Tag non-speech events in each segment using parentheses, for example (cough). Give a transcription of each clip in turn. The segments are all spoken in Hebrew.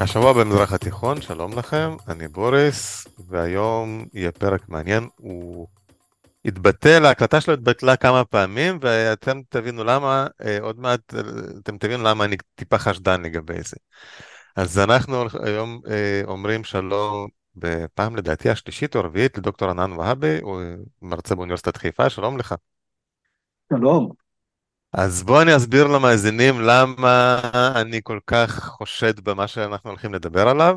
השבוע במזרח התיכון, שלום לכם, אני בוריס, והיום יהיה פרק מעניין, הוא התבטל, ההקלטה שלו התבטלה כמה פעמים, ואתם תבינו למה, אה, עוד מעט אתם תבינו למה אני טיפה חשדן לגבי זה. אז אנחנו היום אה, אומרים שלום בפעם לדעתי השלישית או הרביעית לדוקטור ענן והבי, הוא מרצה באוניברסיטת חיפה, שלום לך. שלום. אז בואו אני אסביר למאזינים למה אני כל כך חושד במה שאנחנו הולכים לדבר עליו.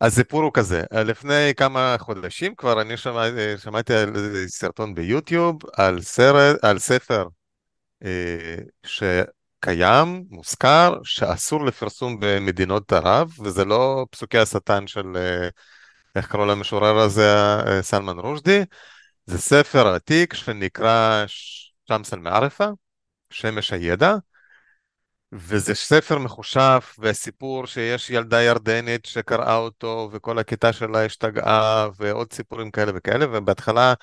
הסיפור הוא כזה, לפני כמה חודשים כבר אני שמע, שמעתי על סרטון ביוטיוב על, סרט, על ספר אה, שקיים, מוזכר, שאסור לפרסום במדינות ערב, וזה לא פסוקי השטן של, אה, איך קראו למשורר הזה, אה, סלמן רושדי, זה ספר עתיק שנקרא שמס אל-מערפה. שמש הידע, וזה ספר מחושף, וסיפור שיש ילדה ירדנית שקראה אותו, וכל הכיתה שלה השתגעה, ועוד סיפורים כאלה וכאלה, ובהתחלה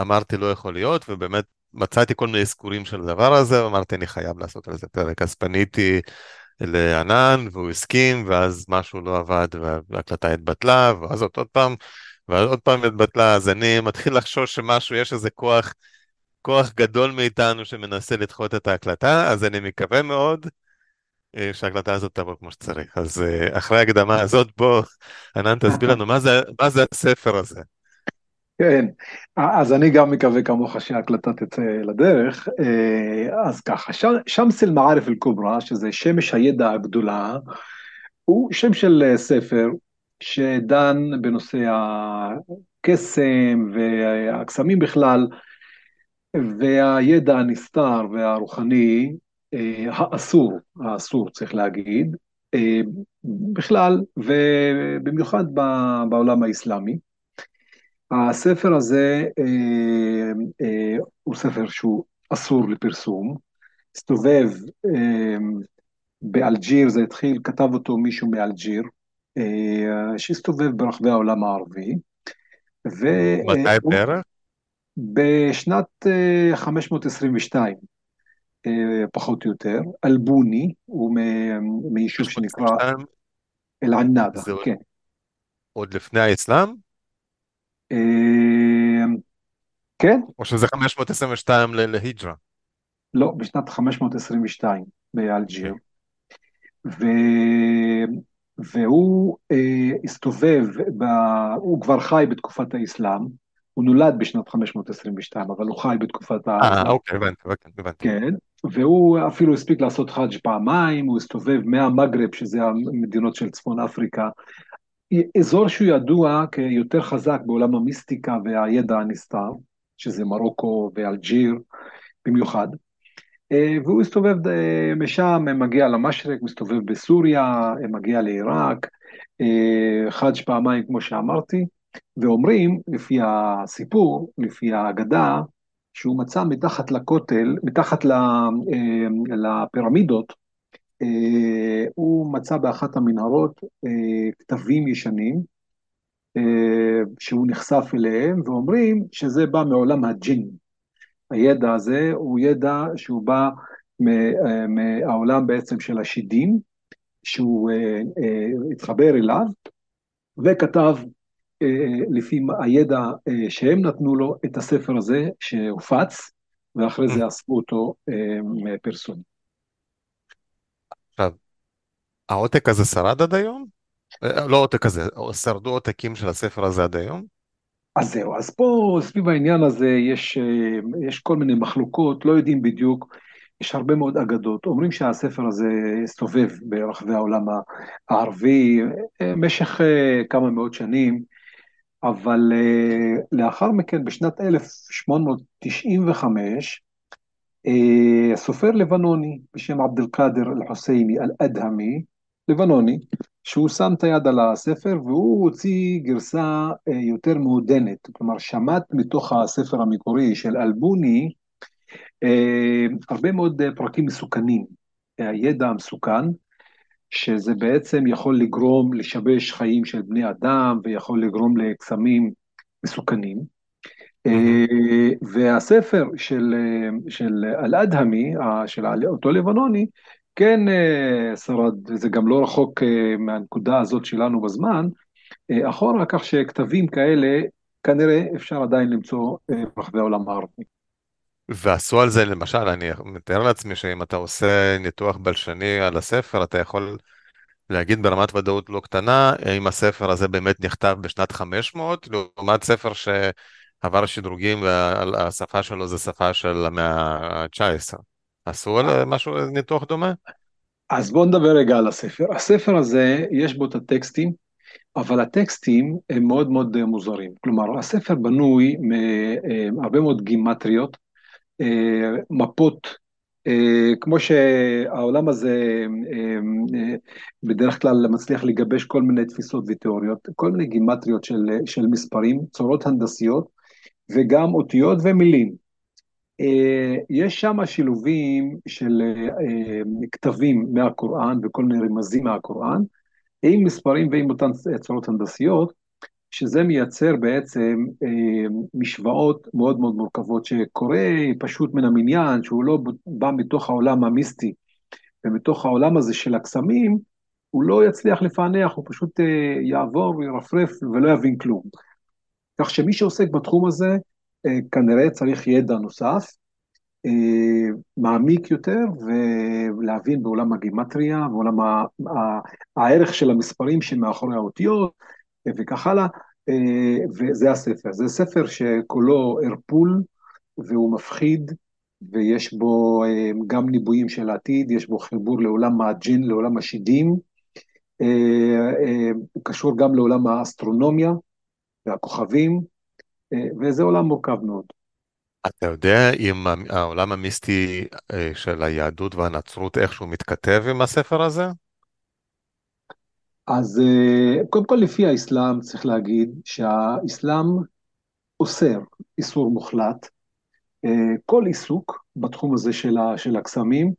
אמרתי לא יכול להיות, ובאמת מצאתי כל מיני אזכורים של הדבר הזה, ואמרתי אני חייב לעשות על זה פרק, אז פניתי לענן, והוא הסכים, ואז משהו לא עבד, וההקלטה התבטלה, ואז עוד פעם, ואז עוד פעם התבטלה, אז אני מתחיל לחשוש שמשהו, יש איזה כוח כוח גדול מאיתנו שמנסה לדחות את ההקלטה, אז אני מקווה מאוד אה, שההקלטה הזאת תעבור כמו שצריך. אז אה, אחרי ההקדמה הזאת, בוא, ענן, תסביר לנו מה זה, מה זה הספר הזה. כן, אז אני גם מקווה כמוך שההקלטה תצא לדרך. אה, אז ככה, שמס אל-מערף אל-קוברה, שזה שמש הידע הגדולה, הוא שם של ספר שדן בנושא הקסם והקסמים בכלל, והידע הנסתר והרוחני, אה, האסור, האסור צריך להגיד, אה, בכלל, ובמיוחד בעולם האסלאמי. הספר הזה אה, הוא ספר שהוא אסור לפרסום, הסתובב באלג'יר, זה התחיל, כתב אותו מישהו מאלג'יר, שהסתובב ברחבי העולם הערבי. מתי בערך? בשנת 522, אה, אה, פחות או יותר, אלבוני, הוא מיישוב שנקרא אל-ענאדה, כן. עוד לפני האסלאם? אה, כן. או שזה 522 להיג'רה? לא, בשנת 522 באלג'יר. ו... והוא אה, הסתובב, ב... הוא כבר חי בתקופת האסלאם, הוא נולד בשנת 522, אבל הוא חי בתקופת ה... אה, אוקיי, הבנתי, הבנתי. כן, והוא אפילו הספיק לעשות חאג' פעמיים, הוא הסתובב מהמגרב, שזה המדינות של צפון אפריקה, אזור שהוא ידוע כיותר חזק בעולם המיסטיקה והידע הנסתר, שזה מרוקו ואלג'יר במיוחד. והוא הסתובב משם, מגיע למשרק, מסתובב בסוריה, מגיע לעיראק, חאג' פעמיים כמו שאמרתי, ואומרים, לפי הסיפור, לפי האגדה, שהוא מצא מתחת לכותל, מתחת אה, לפירמידות, אה, הוא מצא באחת המנהרות אה, כתבים ישנים, שהוא נחשף אליהם, ואומרים שזה בא מעולם הג'ין. הידע הזה הוא ידע שהוא בא מהעולם בעצם של השידים, שהוא התחבר אליו, וכתב לפי הידע אה, שהם נתנו לו את הספר הזה שהופץ, ואחרי זה אספו אותו אה, מפרסום. עכשיו, העותק הזה שרד עד היום? לא עותק הזה, שרדו עותקים של הספר הזה עד היום? אז זהו, אז פה סביב העניין הזה יש, יש כל מיני מחלוקות, לא יודעים בדיוק, יש הרבה מאוד אגדות. אומרים שהספר הזה הסתובב ברחבי העולם הערבי במשך כמה מאות שנים, אבל uh, לאחר מכן, בשנת 1895, uh, סופר לבנוני בשם עבד אל-קאדר אל-חוסייני אל-אדהמי, לבנוני, שהוא שם את היד על הספר והוא הוציא גרסה uh, יותר מעודנת, כלומר שמט מתוך הספר המקורי של אלבוני uh, הרבה מאוד uh, פרקים מסוכנים, הידע המסוכן, שזה בעצם יכול לגרום לשבש חיים של בני אדם ויכול לגרום לקסמים מסוכנים. והספר של, של אל-אדהמי, של אותו לבנוני, כן, אה, שרד, זה גם לא רחוק אה, מהנקודה הזאת שלנו בזמן, אה, אחורה, כך שכתבים כאלה, כנראה אפשר עדיין למצוא ברחבי העולם הערבי. ועשו על זה, למשל, אני מתאר לעצמי שאם אתה עושה ניתוח בלשני על הספר, אתה יכול להגיד ברמת ודאות לא קטנה, אם הספר הזה באמת נכתב בשנת 500, לעומת ספר שעבר שדרוגים והשפה שלו זה שפה של המאה ה-19. עשו על משהו, ניתוח דומה? אז בואו נדבר רגע על הספר. הספר הזה, יש בו את הטקסטים, אבל הטקסטים הם מאוד מאוד מוזרים. כלומר, הספר בנוי מהרבה מאוד גימטריות, אה, מפות, אה, כמו שהעולם הזה אה, בדרך כלל מצליח לגבש כל מיני תפיסות ותיאוריות, כל מיני גימטריות של, של מספרים, צורות הנדסיות, וגם אותיות ומילים. יש שם שילובים של כתבים מהקוראן וכל מיני רמזים מהקוראן, עם מספרים ועם אותן צורות הנדסיות, שזה מייצר בעצם אה, משוואות מאוד מאוד מורכבות, שקורה פשוט מן המניין, שהוא לא בא מתוך העולם המיסטי, ומתוך העולם הזה של הקסמים, הוא לא יצליח לפענח, הוא פשוט אה, יעבור וירפרף ולא יבין כלום. כך שמי שעוסק בתחום הזה, אה, כנראה צריך ידע נוסף, אה, מעמיק יותר, ולהבין בעולם הגימטריה, בעולם הערך של המספרים שמאחורי האותיות, וכך הלאה, אה, וזה הספר. זה ספר שכולו ערפול והוא מפחיד, ויש בו אה, גם ניבויים של העתיד, יש בו חיבור לעולם הג'ין, לעולם השידים, אה, הוא קשור גם לעולם האסטרונומיה והכוכבים, וזה עולם מורכב מאוד. אתה יודע אם העולם המיסטי של היהדות והנצרות איכשהו מתכתב עם הספר הזה? אז אה, קודם כל לפי האסלאם צריך להגיד שהאסלאם אוסר איסור מוחלט אה, כל עיסוק בתחום הזה של, של הקסמים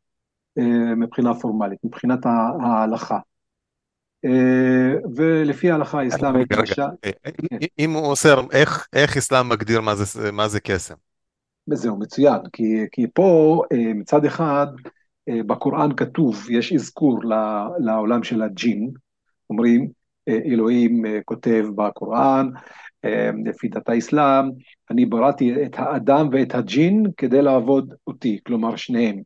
אה, מבחינה פורמלית, מבחינת ההלכה. ולפי ההלכה האסלאמית... רגע, רגע. אם הוא אוסר, איך, איך אסלאם מגדיר מה זה, מה זה קסם? זהו, מצוין, כי, כי פה מצד אחד בקוראן כתוב, יש אזכור לעולם של הג'ין, אומרים, אה, אלוהים אה, כותב בקוראן, אה, לפי דת האסלאם, אני בראתי את האדם ואת הג'ין כדי לעבוד אותי, כלומר שניהם.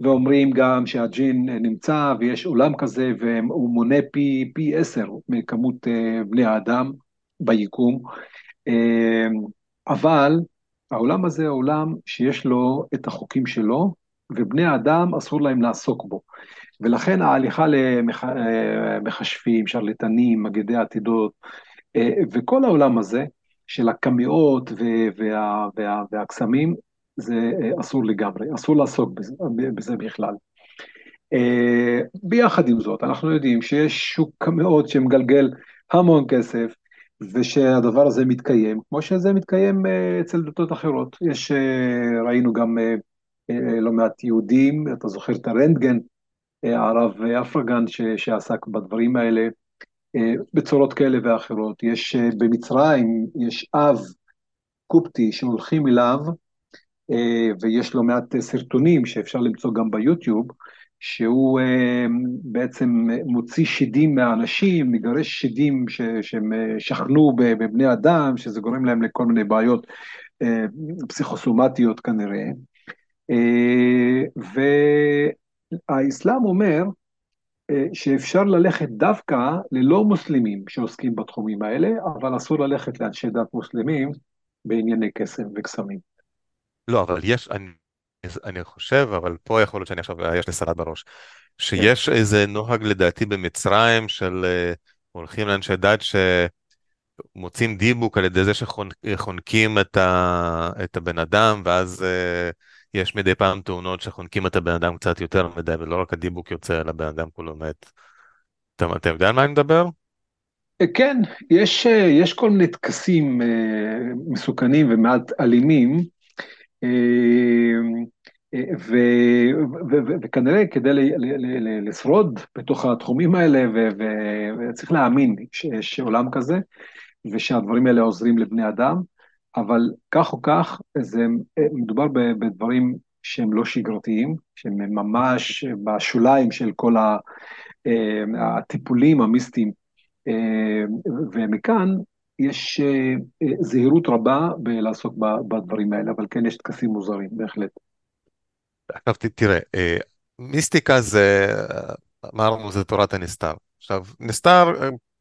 ואומרים גם שהג'ין נמצא ויש עולם כזה והוא מונה פי, פי עשר מכמות בני האדם ביקום. אבל העולם הזה הוא עולם שיש לו את החוקים שלו, ובני האדם אסור להם לעסוק בו. ולכן ההליכה למכשפים, שרלטנים, מגדי עתידות, אה, וכל העולם הזה של הקמיעות וה, וה, והקסמים, זה אה, אסור לגמרי, אסור לעסוק בזה, בזה בכלל. אה, ביחד עם זאת, אנחנו יודעים שיש שוק קמיעות שמגלגל המון כסף, ושהדבר הזה מתקיים, כמו שזה מתקיים אצל דתות אחרות. יש, ראינו גם לא מעט יהודים, אתה זוכר את הרנטגן, הרב אפרגן ש, שעסק בדברים האלה אה, בצורות כאלה ואחרות. יש אה, במצרים, יש אב קופטי שהולכים אליו, אה, ויש לו מעט סרטונים שאפשר למצוא גם ביוטיוב, שהוא בעצם מוציא שדים מהאנשים, מגרש שדים ש, שהם שכנו בבני אדם, שזה גורם להם לכל מיני בעיות פסיכוסומטיות כנראה. ו... האסלאם אומר אה, שאפשר ללכת דווקא ללא מוסלמים שעוסקים בתחומים האלה, אבל אסור ללכת לאנשי דת מוסלמים בענייני קסם וקסמים. לא, אבל יש, אני, אני חושב, אבל פה יכול להיות שאני עכשיו, יש לי סלט בראש, שיש כן. איזה נוהג לדעתי במצרים של uh, הולכים לאנשי דת שמוצאים דיבוק על ידי זה שחונקים את, ה, את הבן אדם, ואז... יש מדי פעם תאונות שחונקים את הבן אדם קצת יותר מדי, ולא רק הדיבוק יוצא, אלא הבן אדם כולו מת. אתה, אתה יודע על מה אני מדבר? אה, כן, יש, אה, יש כל מיני טקסים אה, מסוכנים ומעט אלימים, ו, ו, ו, וכנראה כדי ל, ל, ל, לשרוד בתוך התחומים האלה, וצריך להאמין שיש עולם כזה, ושהדברים האלה עוזרים לבני אדם. אבל כך או כך, זה מדובר בדברים שהם לא שגרתיים, שהם ממש בשוליים של כל הטיפולים המיסטיים, ומכאן יש זהירות רבה בלעסוק בדברים האלה, אבל כן יש טקסים מוזרים, בהחלט. עכשיו תראה, מיסטיקה זה, אמרנו, זה תורת הנסתר. עכשיו, נסתר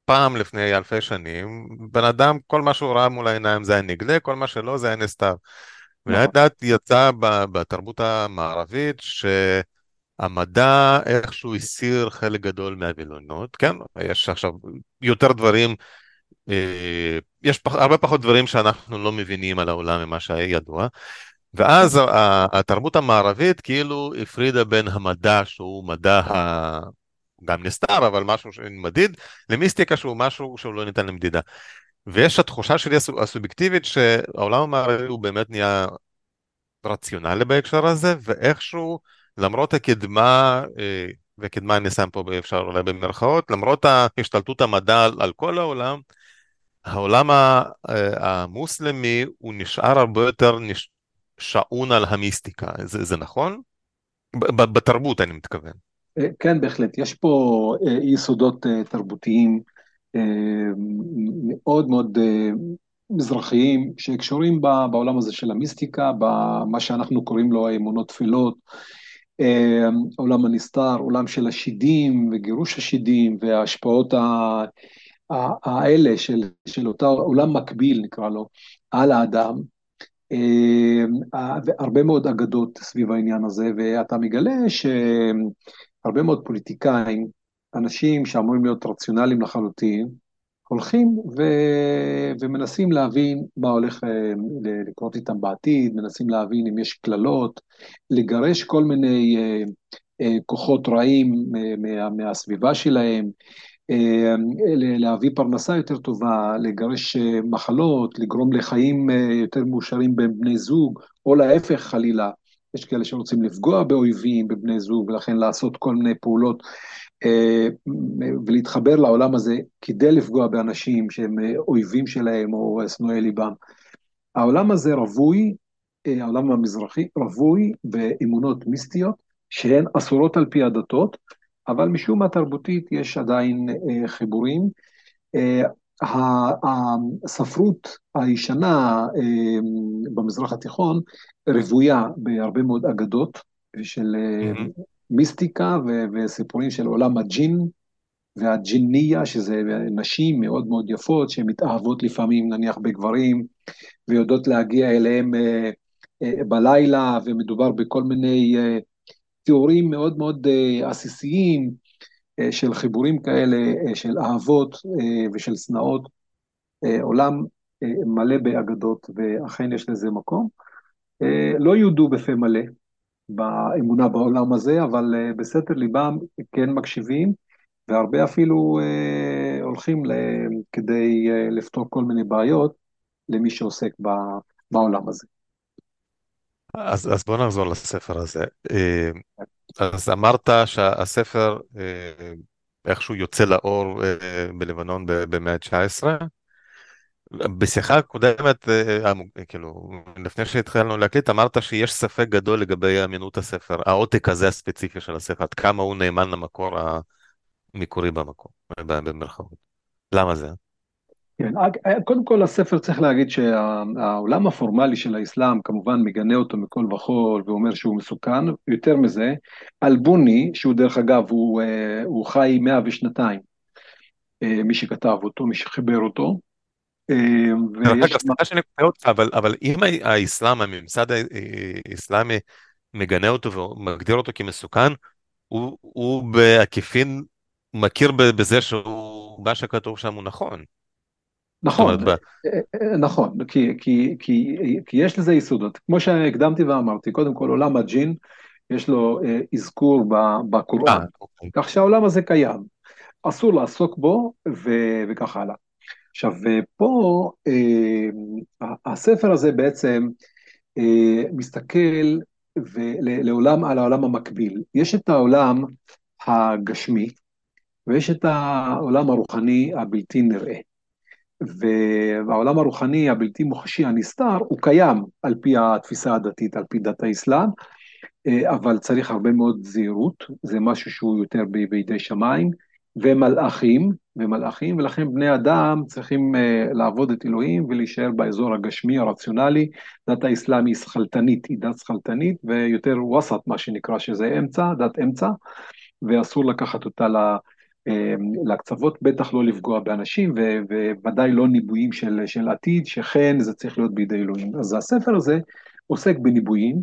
פעם לפני אלפי שנים, בן אדם, כל מה שהוא ראה מול העיניים זה היה נגלה, כל מה שלא זה היה נסתר. ולאט. לאט יצא בתרבות המערבית שהמדע איכשהו הסיר חלק גדול מהווילונות, כן? יש עכשיו יותר דברים, אה, יש הרבה פחות דברים שאנחנו לא מבינים על העולם ממה שהיה ידוע. ואז התרבות המערבית כאילו הפרידה בין המדע שהוא מדע גם נסתר, אבל משהו מדיד, למיסטיקה שהוא משהו שהוא לא ניתן למדידה. ויש התחושה שלי הסובייקטיבית שהעולם המערבי הוא באמת נהיה רציונלי בהקשר הזה, ואיכשהו, למרות הקדמה, אה, וקדמה אני שם פה אפשר אולי במרכאות, למרות השתלטות המדע על כל העולם, העולם אה, המוסלמי הוא נשאר הרבה יותר שעון על המיסטיקה, זה, זה נכון? בתרבות אני מתכוון. אה, כן, בהחלט. יש פה יסודות תרבותיים מאוד מאוד מזרחיים שקשורים בעולם הזה של המיסטיקה, במה שאנחנו קוראים לו האמונות תפילות, עולם הנסתר, עולם של השידים וגירוש השידים וההשפעות האלה של, של אותה עולם מקביל נקרא לו, על האדם. והרבה מאוד אגדות סביב העניין הזה, ואתה מגלה שהרבה מאוד פוליטיקאים, אנשים שאמורים להיות רציונליים לחלוטין, הולכים ו... ומנסים להבין מה הולך אה, לקרות איתם בעתיד, מנסים להבין אם יש קללות, לגרש כל מיני אה, אה, כוחות רעים מה... מהסביבה שלהם, להביא פרנסה יותר טובה, לגרש מחלות, לגרום לחיים יותר מאושרים בין בני זוג, או להפך חלילה. יש כאלה שרוצים לפגוע באויבים, בבני זוג, ולכן לעשות כל מיני פעולות אה, ולהתחבר לעולם הזה כדי לפגוע באנשים שהם אה, אויבים שלהם או שנואי ליבם. העולם הזה רווי, אה, העולם המזרחי רווי באמונות מיסטיות שהן אסורות על פי הדתות, אבל משום מה תרבותית יש עדיין חיבורים. הספרות הישנה במזרח התיכון רוויה בהרבה מאוד אגדות של mm-hmm. מיסטיקה ו- וסיפורים של עולם הג'ין והג'יניה, שזה נשים מאוד מאוד יפות, שמתאהבות לפעמים נניח בגברים, ויודעות להגיע אליהם אה, אה, בלילה, ומדובר בכל מיני אה, תיאורים מאוד מאוד אה, עסיסיים אה, של חיבורים כאלה, אה, של אהבות אה, ושל שנאות. אה, עולם אה, מלא באגדות, ואכן יש לזה מקום. אה, לא יודו בפה מלא, באמונה בעולם הזה, אבל אה, בסתר ליבם כן מקשיבים, והרבה אפילו אה, הולכים כדי אה, לפתור כל מיני בעיות למי שעוסק בעולם הזה. אז, אז בוא נחזור לספר הזה. אה, אז אמרת שהספר איכשהו יוצא לאור בלבנון במאה ה-19. בשיחה הקודמת, אה, אה, כאילו, לפני שהתחלנו להקליט, אמרת שיש ספק גדול לגבי אמינות הספר, העותק הזה הספציפי של הספר, עד כמה הוא נאמן למקור המקורי במקור, במרכאות. למה זה? כן, אה, קודם כל הספר צריך להגיד שהעולם הפורמלי של האסלאם כמובן מגנה אותו מכל וכול ואומר שהוא מסוכן, יותר מזה, אלבוני, שהוא דרך אגב, הוא, הוא חי מאה ושנתיים, מי שכתב אותו, מי שחיבר אותו, אה, סליחה שאני קוטע אותך, אבל אם האסלאם, הממסד האסלאמי מגנה אותו ומגדיר אותו כמסוכן, הוא בעקיפין מכיר בזה שהוא, מה שכתוב שם הוא נכון. נכון, אה, אה, נכון, כי יש לזה יסודות. כמו שהקדמתי ואמרתי, קודם כל עולם הג'ין, יש לו אזכור בקוראן, אוקיי. כך שהעולם הזה קיים. אסור לעסוק בו וכך הלאה. עכשיו, פה אה, הספר הזה בעצם אה, מסתכל לעולם, על העולם המקביל. יש את העולם הגשמי, ויש את העולם הרוחני הבלתי נראה. והעולם הרוחני הבלתי מוחשי הנסתר הוא קיים על פי התפיסה הדתית, על פי דת האסלאם, אבל צריך הרבה מאוד זהירות, זה משהו שהוא יותר בידי שמיים, ומלאכים, ומלאכים, ולכן בני אדם צריכים לעבוד את אלוהים ולהישאר באזור הגשמי הרציונלי. דת האסלאם היא שכלתנית, היא דת שכלתנית, ויותר ווסט מה שנקרא, שזה אמצע, דת אמצע, ואסור לקחת אותה לקצוות, בטח לא לפגוע באנשים, וודאי לא ניבויים של, של עתיד, שכן זה צריך להיות בידי אלוהים. אז הספר הזה עוסק בניבויים,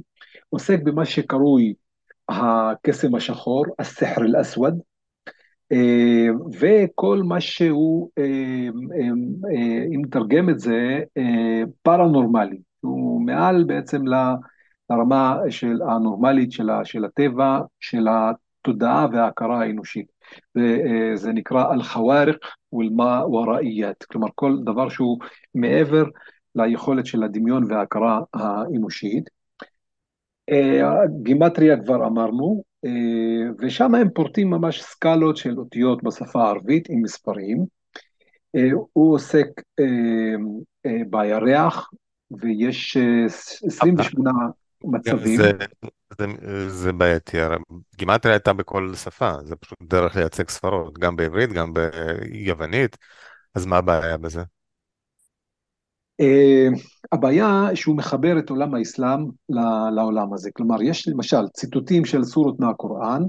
עוסק במה שקרוי הקסם השחור, הסחר אל-אסווד, וכל מה שהוא, אם נתרגם את זה, פרנורמלי, הוא מעל בעצם לרמה של הנורמלית של הטבע, של התודעה וההכרה האנושית. זה נקרא אל-חווארק וראיית, כלומר כל דבר שהוא מעבר ליכולת של הדמיון וההכרה האנושית. גימטריה כבר אמרנו, ושם הם פורטים ממש סקלות של אותיות בשפה הערבית עם מספרים. הוא עוסק בירח, ויש 28 מצבים. זה, זה, זה בעייתי, גימטריה הייתה בכל שפה, זה פשוט דרך לייצג ספרות, גם בעברית, גם ביוונית, אז מה הבעיה בזה? Uh, הבעיה שהוא מחבר את עולם האסלאם לעולם הזה, כלומר יש למשל ציטוטים של סורות מהקוראן,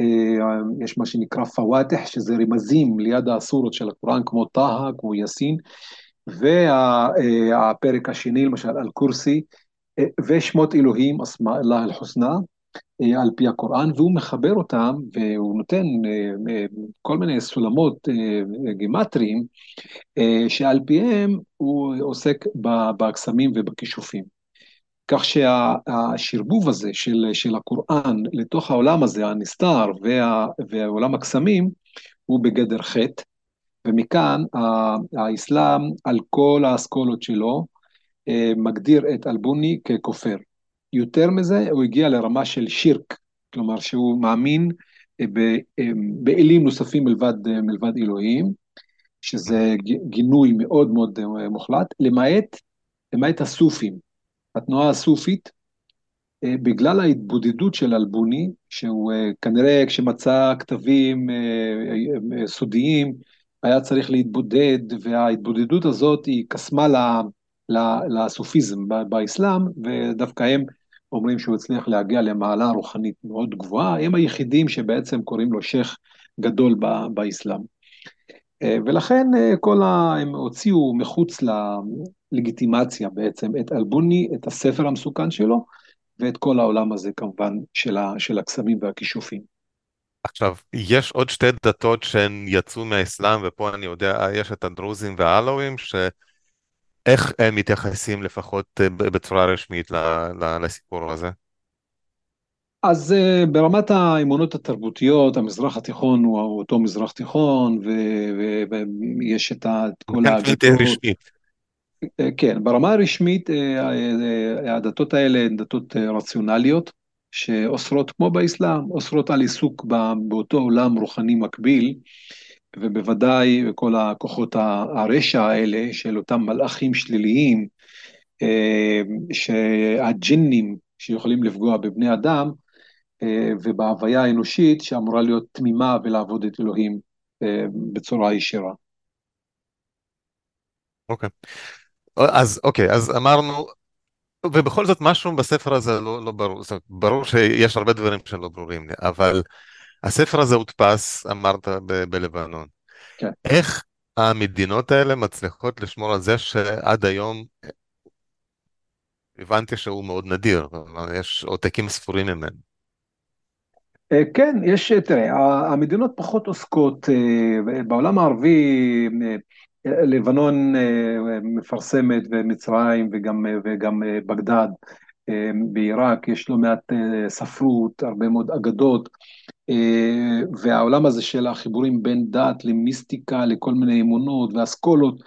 uh, יש מה שנקרא פוואטח, שזה רמזים ליד הסורות של הקוראן, כמו טהא, כמו יאסין, והפרק השני, למשל אל-קורסי, ושמות אלוהים, אסמא אללה אל-חוסנה, על פי הקוראן, והוא מחבר אותם, והוא נותן כל מיני סולמות גימטריים, שעל פיהם הוא עוסק בקסמים ובכישופים. כך שהשרבוב הזה של, של הקוראן לתוך העולם הזה, הנסתר וה, ועולם הקסמים, הוא בגדר חטא, ומכאן האסלאם על כל האסכולות שלו, אה, מגדיר את אלבוני ככופר. יותר מזה, הוא הגיע לרמה של שירק, כלומר שהוא מאמין אה, אה, באלים נוספים מלבד, מלבד אלוהים, שזה גינוי מאוד מאוד מוחלט, למעט, למעט הסופים. התנועה הסופית, בגלל ההתבודדות של אלבוני, שהוא כנראה כשמצא כתבים סודיים, היה צריך להתבודד, וההתבודדות הזאת היא קסמה לסופיזם באסלאם, ודווקא הם אומרים שהוא הצליח להגיע למעלה רוחנית מאוד גבוהה, הם היחידים שבעצם קוראים לו שייח' גדול באסלאם. אה, ולכן אה, כל ה... הם הוציאו מחוץ ללגיטימציה בעצם את אלבוני, את הספר המסוכן שלו, ואת כל העולם הזה כמובן של, ה... של הקסמים והכישופים. עכשיו, יש עוד שתי דתות שהן יצאו מהאסלאם, ופה אני יודע, יש את הדרוזים והעלווים, ש... איך הם מתייחסים לפחות אה, בצורה רשמית לסיפור הזה? אז uh, ברמת האמונות התרבותיות, המזרח התיכון הוא אותו מזרח תיכון, ויש את כל האגדות. רשמית. אה, כן, ברמה הרשמית הדתות האלה הן דתות רציונליות, שאוסרות, כמו באסלאם, אוסרות על עיסוק באותו עולם רוחני מקביל. ובוודאי כל הכוחות הרשע האלה של אותם מלאכים שליליים, אה, שהג'ינים שיכולים לפגוע בבני אדם, אה, ובהוויה האנושית שאמורה להיות תמימה ולעבוד את אלוהים אה, בצורה ישירה. אוקיי. אז אוקיי, אז אמרנו, ובכל זאת משהו בספר הזה לא, לא ברור, זאת אומרת, ברור שיש הרבה דברים שלא ברורים לי, אבל הספר הזה הודפס, אמרת, ב- בלבנון. כן. איך המדינות האלה מצליחות לשמור על זה שעד היום הבנתי שהוא מאוד נדיר, יש עותקים ספורים ממנו. אה, כן, יש, תראה, המדינות פחות עוסקות, אה, בעולם הערבי, אה, לבנון מפרסמת ומצרים וגם, וגם בגדד בעיראק, יש לא מעט ספרות, הרבה מאוד אגדות. אה, והעולם הזה של החיבורים בין דת למיסטיקה, לכל מיני אמונות ואסכולות,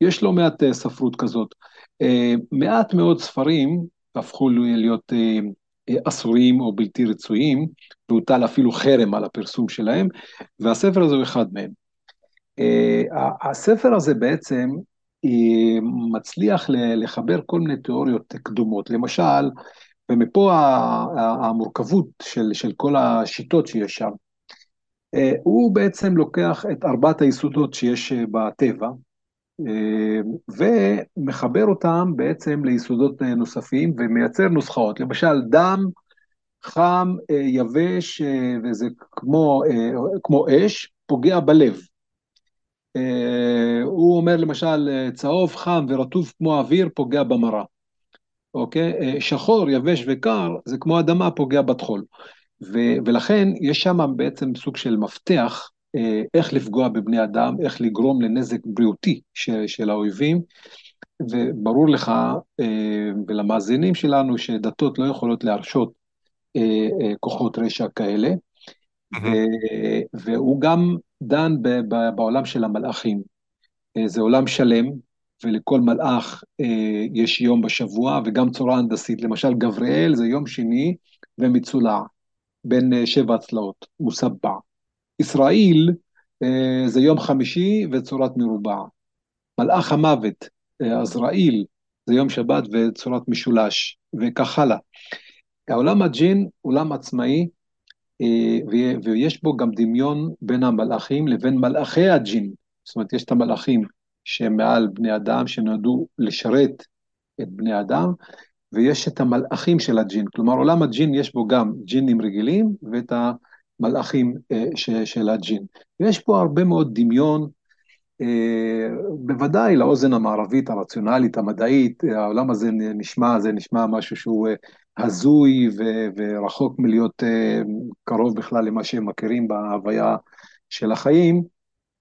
יש לא מעט אה, ספרות כזאת. אה, מעט מאוד ספרים הפכו להיות אסורים או בלתי רצויים, והוטל אפילו חרם על הפרסום שלהם, והספר הזה הוא אחד מהם. הספר הזה בעצם מצליח לחבר כל מיני תיאוריות קדומות. למשל, ומפה המורכבות של, של כל השיטות שיש שם. אה, הוא בעצם לוקח את ארבעת היסודות שיש אה, בטבע, אה, ומחבר אותם בעצם ליסודות נוספים ומייצר נוסחאות. למשל, דם חם, יבש, וזה כמו, כמו אש, פוגע בלב. הוא אומר למשל, צהוב, חם ורטוב כמו אוויר, פוגע במרה. אוקיי? שחור, יבש וקר, זה כמו אדמה, פוגע בטחול. ו- ולכן יש שם בעצם סוג של מפתח אה, איך לפגוע בבני אדם, איך לגרום לנזק בריאותי של, של האויבים, וברור לך אה, ולמאזינים שלנו שדתות לא יכולות להרשות אה, אה, כוחות רשע כאלה, ו- והוא גם דן בעולם של המלאכים. אה, זה עולם שלם, ולכל מלאך אה, יש יום בשבוע וגם צורה הנדסית. למשל, גבריאל זה יום שני ומצולע. בין אה, שבע הצלעות, מוסבע. ישראל אה, זה יום חמישי וצורת מרובע. מלאך המוות, אה, עזראיל, זה יום שבת וצורת משולש, וכך הלאה. העולם הג'ין, עולם עצמאי, ויש בו גם דמיון בין המלאכים לבין מלאכי הג'ין. זאת אומרת, יש את המלאכים שהם מעל בני אדם, שנועדו לשרת את בני אדם, ויש את המלאכים של הג'ין, כלומר עולם הג'ין יש בו גם ג'ינים רגילים ואת המלאכים אה, ש, של הג'ין. ויש פה הרבה מאוד דמיון, אה, בוודאי לאוזן המערבית, הרציונלית, המדעית, העולם הזה נשמע, זה נשמע משהו שהוא אה, הזוי ו, ורחוק מלהיות אה, קרוב בכלל למה שהם מכירים בהוויה של החיים,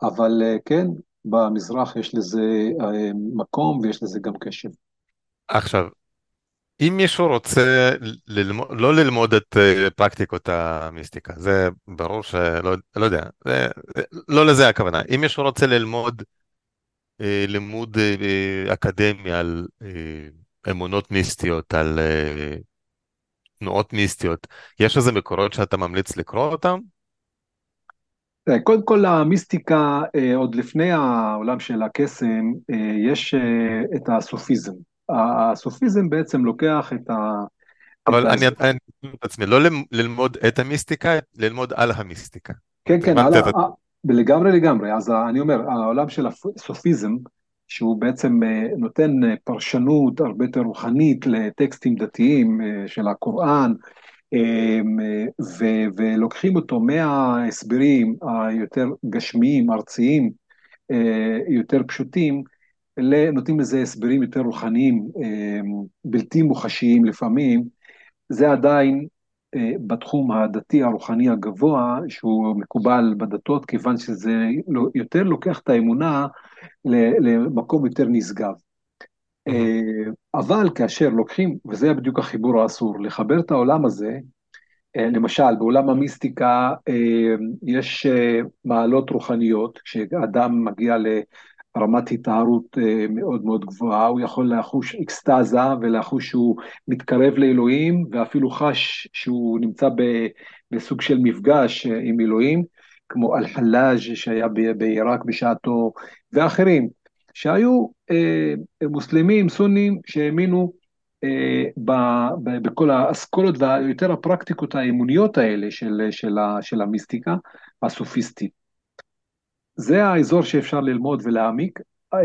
אבל אה, כן, במזרח יש לזה אה, מקום ויש לזה גם קשב. עכשיו, אם מישהו רוצה ללמוד, לא ללמוד את אה, פרקטיקות המיסטיקה, זה ברור שלא לא יודע, זה, לא לזה הכוונה. אם מישהו רוצה ללמוד אה, לימוד אקדמי על אמונות מיסטיות, על תנועות מיסטיות, יש איזה מקורות שאתה ממליץ לקרוא אותם? קודם כל המיסטיקה, עוד לפני העולם של הקסם, יש את הסופיזם. הסופיזם בעצם לוקח את ה... אבל אני אתן את עצמי, לא ללמוד את המיסטיקה, ללמוד על המיסטיקה. כן, כן. לגמרי לגמרי. אז אני אומר, העולם של הסופיזם, שהוא בעצם אה, נותן אה, פרשנות הרבה יותר רוחנית לטקסטים דתיים אה, של הקוראן, ולוקחים אותו מההסברים היותר גשמיים, ארציים, יותר פשוטים, נותנים לזה הסברים יותר רוחניים, אה, בלתי מוחשיים לפעמים, זה עדיין אה, בתחום הדתי הרוחני הגבוה, שהוא מקובל בדתות, כיוון שזה לא, יותר לוקח את האמונה למקום יותר נשגב. אה, אבל כאשר לוקחים, וזה בדיוק החיבור האסור, לחבר את העולם הזה, למשל, בעולם המיסטיקה יש מעלות רוחניות, כשאדם מגיע רמת התארות אה, מאוד מאוד גבוהה, הוא יכול לחוש אקסטזה ולחוש שהוא מתקרב לאלוהים, ואפילו חש שהוא נמצא בסוג של מפגש אה, עם אלוהים, כמו אל-חלאג' שהיה בעיראק בשעתו, ואחרים, שהיו אה, מוסלמים, סונים, שהאמינו אה, ב, ב, בכל האסכולות ויותר הפרקטיקות האמוניות האלה של, של, של המיסטיקה הסופיסטית. זה האזור שאפשר ללמוד ולהעמיק, אה,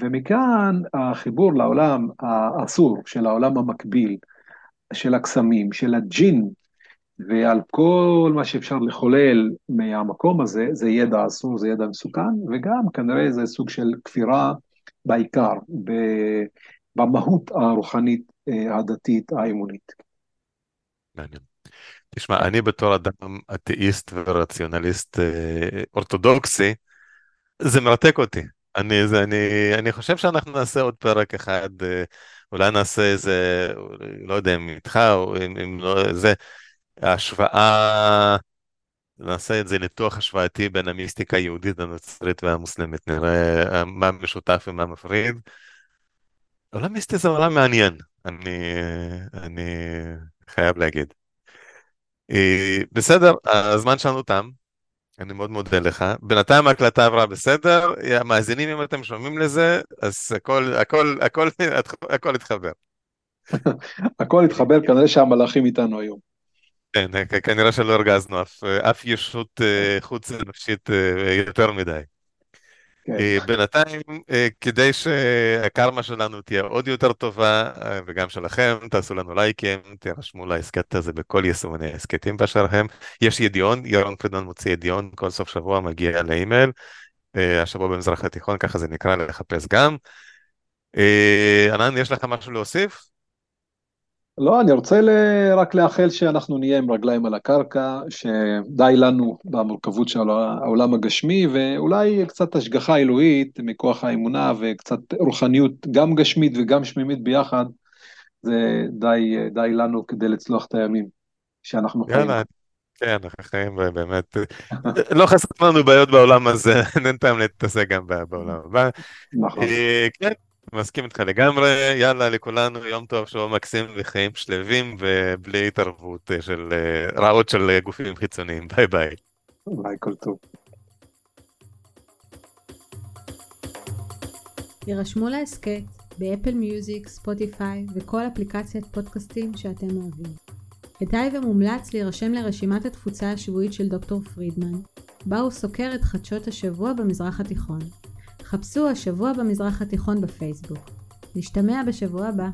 ומכאן החיבור לעולם האסור, של העולם המקביל, של הקסמים, של הג'ין, ועל כל מה שאפשר לחולל מהמקום הזה, זה ידע אסור, זה ידע מסוכן, וגם כנראה זה סוג של כפירה בעיקר, במהות הרוחנית, אה, הדתית, האמונית. מעניין. תשמע, אני בתור אדם אתאיסט ורציונליסט אה, אורתודוקסי, זה מרתק אותי. אני, זה, אני, אני חושב שאנחנו נעשה עוד פרק אחד, אה, אולי נעשה איזה, לא יודע אם איתך או אם, אם לא, זה, השוואה, נעשה את זה ניתוח השוואתי בין המיסטיקה היהודית, הנוצרית והמוסלמית, נראה אה, מה משותף ומה מפריד. עולם מיסטי זה עולם מעניין, אני, אני חייב להגיד. אה, בסדר, הזמן שלנו תם. אני מאוד מודה לך. בינתיים ההקלטה עברה בסדר, המאזינים אם אתם שומעים לזה, אז הכל, הכל, הכל, הכל התחבר. (laughs) הכל התחבר, כנראה שהמלאכים איתנו היום. כן, כנראה שלא הרגזנו אף, אף ישות חוץ אנושית יותר מדי. כן. בינתיים, כדי שהקרמה שלנו תהיה עוד יותר טובה, וגם שלכם, תעשו לנו לייקים, תירשמו להסכת הזה בכל יישומני ההסכתים באשר הם. יש ידיעון, ירון פרידמן מוציא ידיעון, כל סוף שבוע מגיע לאימייל. השבוע במזרח התיכון, ככה זה נקרא, לחפש גם. ענן, יש לך משהו להוסיף? לא, אני רוצה רק לאחל שאנחנו נהיה עם רגליים על הקרקע, שדי לנו במורכבות של העולם הגשמי, ואולי קצת השגחה אלוהית מכוח האמונה וקצת רוחניות, גם גשמית וגם שמימית ביחד, זה די, די לנו כדי לצלוח את הימים שאנחנו חיים. יאללה, כן, אנחנו חיים באמת, לא חסר לנו בעיות בעולם הזה, (laughs) אין טעם להתעסק גם בעולם הבא. נכון. אה, כן. מסכים איתך לגמרי, יאללה לכולנו יום טוב, שבוע מקסים וחיים שלווים ובלי התערבות אה, של אה, רעות של אה, גופים חיצוניים, (laughs) ביי ביי. ביי, כל טוב. יירשמו להסכת באפל מיוזיק, ספוטיפיי וכל אפליקציית פודקאסטים שאתם אוהבים. כדאי ומומלץ להירשם לרשימת התפוצה השבועית של דוקטור פרידמן, בה הוא סוקר את חדשות השבוע במזרח התיכון. חפשו השבוע במזרח התיכון בפייסבוק. נשתמע בשבוע הבא.